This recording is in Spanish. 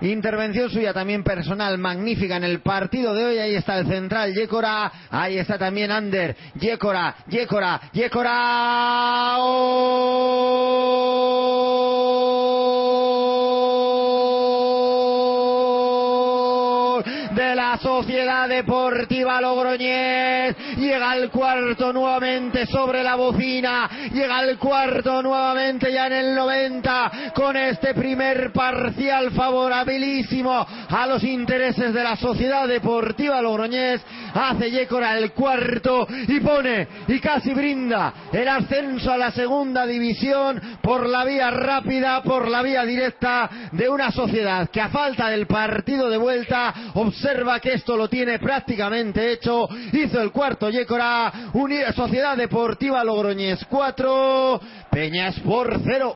intervención suya también personal magnífica en el partido de hoy. Ahí está el central Yécora, ahí está también Ander, Yécora, Yécora, Yécora. De la Sociedad Deportiva Logroñés. Llega al cuarto nuevamente sobre la bocina. Llega al cuarto nuevamente ya en el 90 con este primer parcial favorabilísimo a los intereses de la Sociedad Deportiva Logroñés. Hace Yécora el cuarto y pone y casi brinda el ascenso a la segunda división por la vía rápida, por la vía directa de una sociedad que a falta del partido de vuelta observa que esto lo tiene prácticamente hecho. Hizo el cuarto Yécora, Sociedad Deportiva Logroñés 4, Peñas por 0.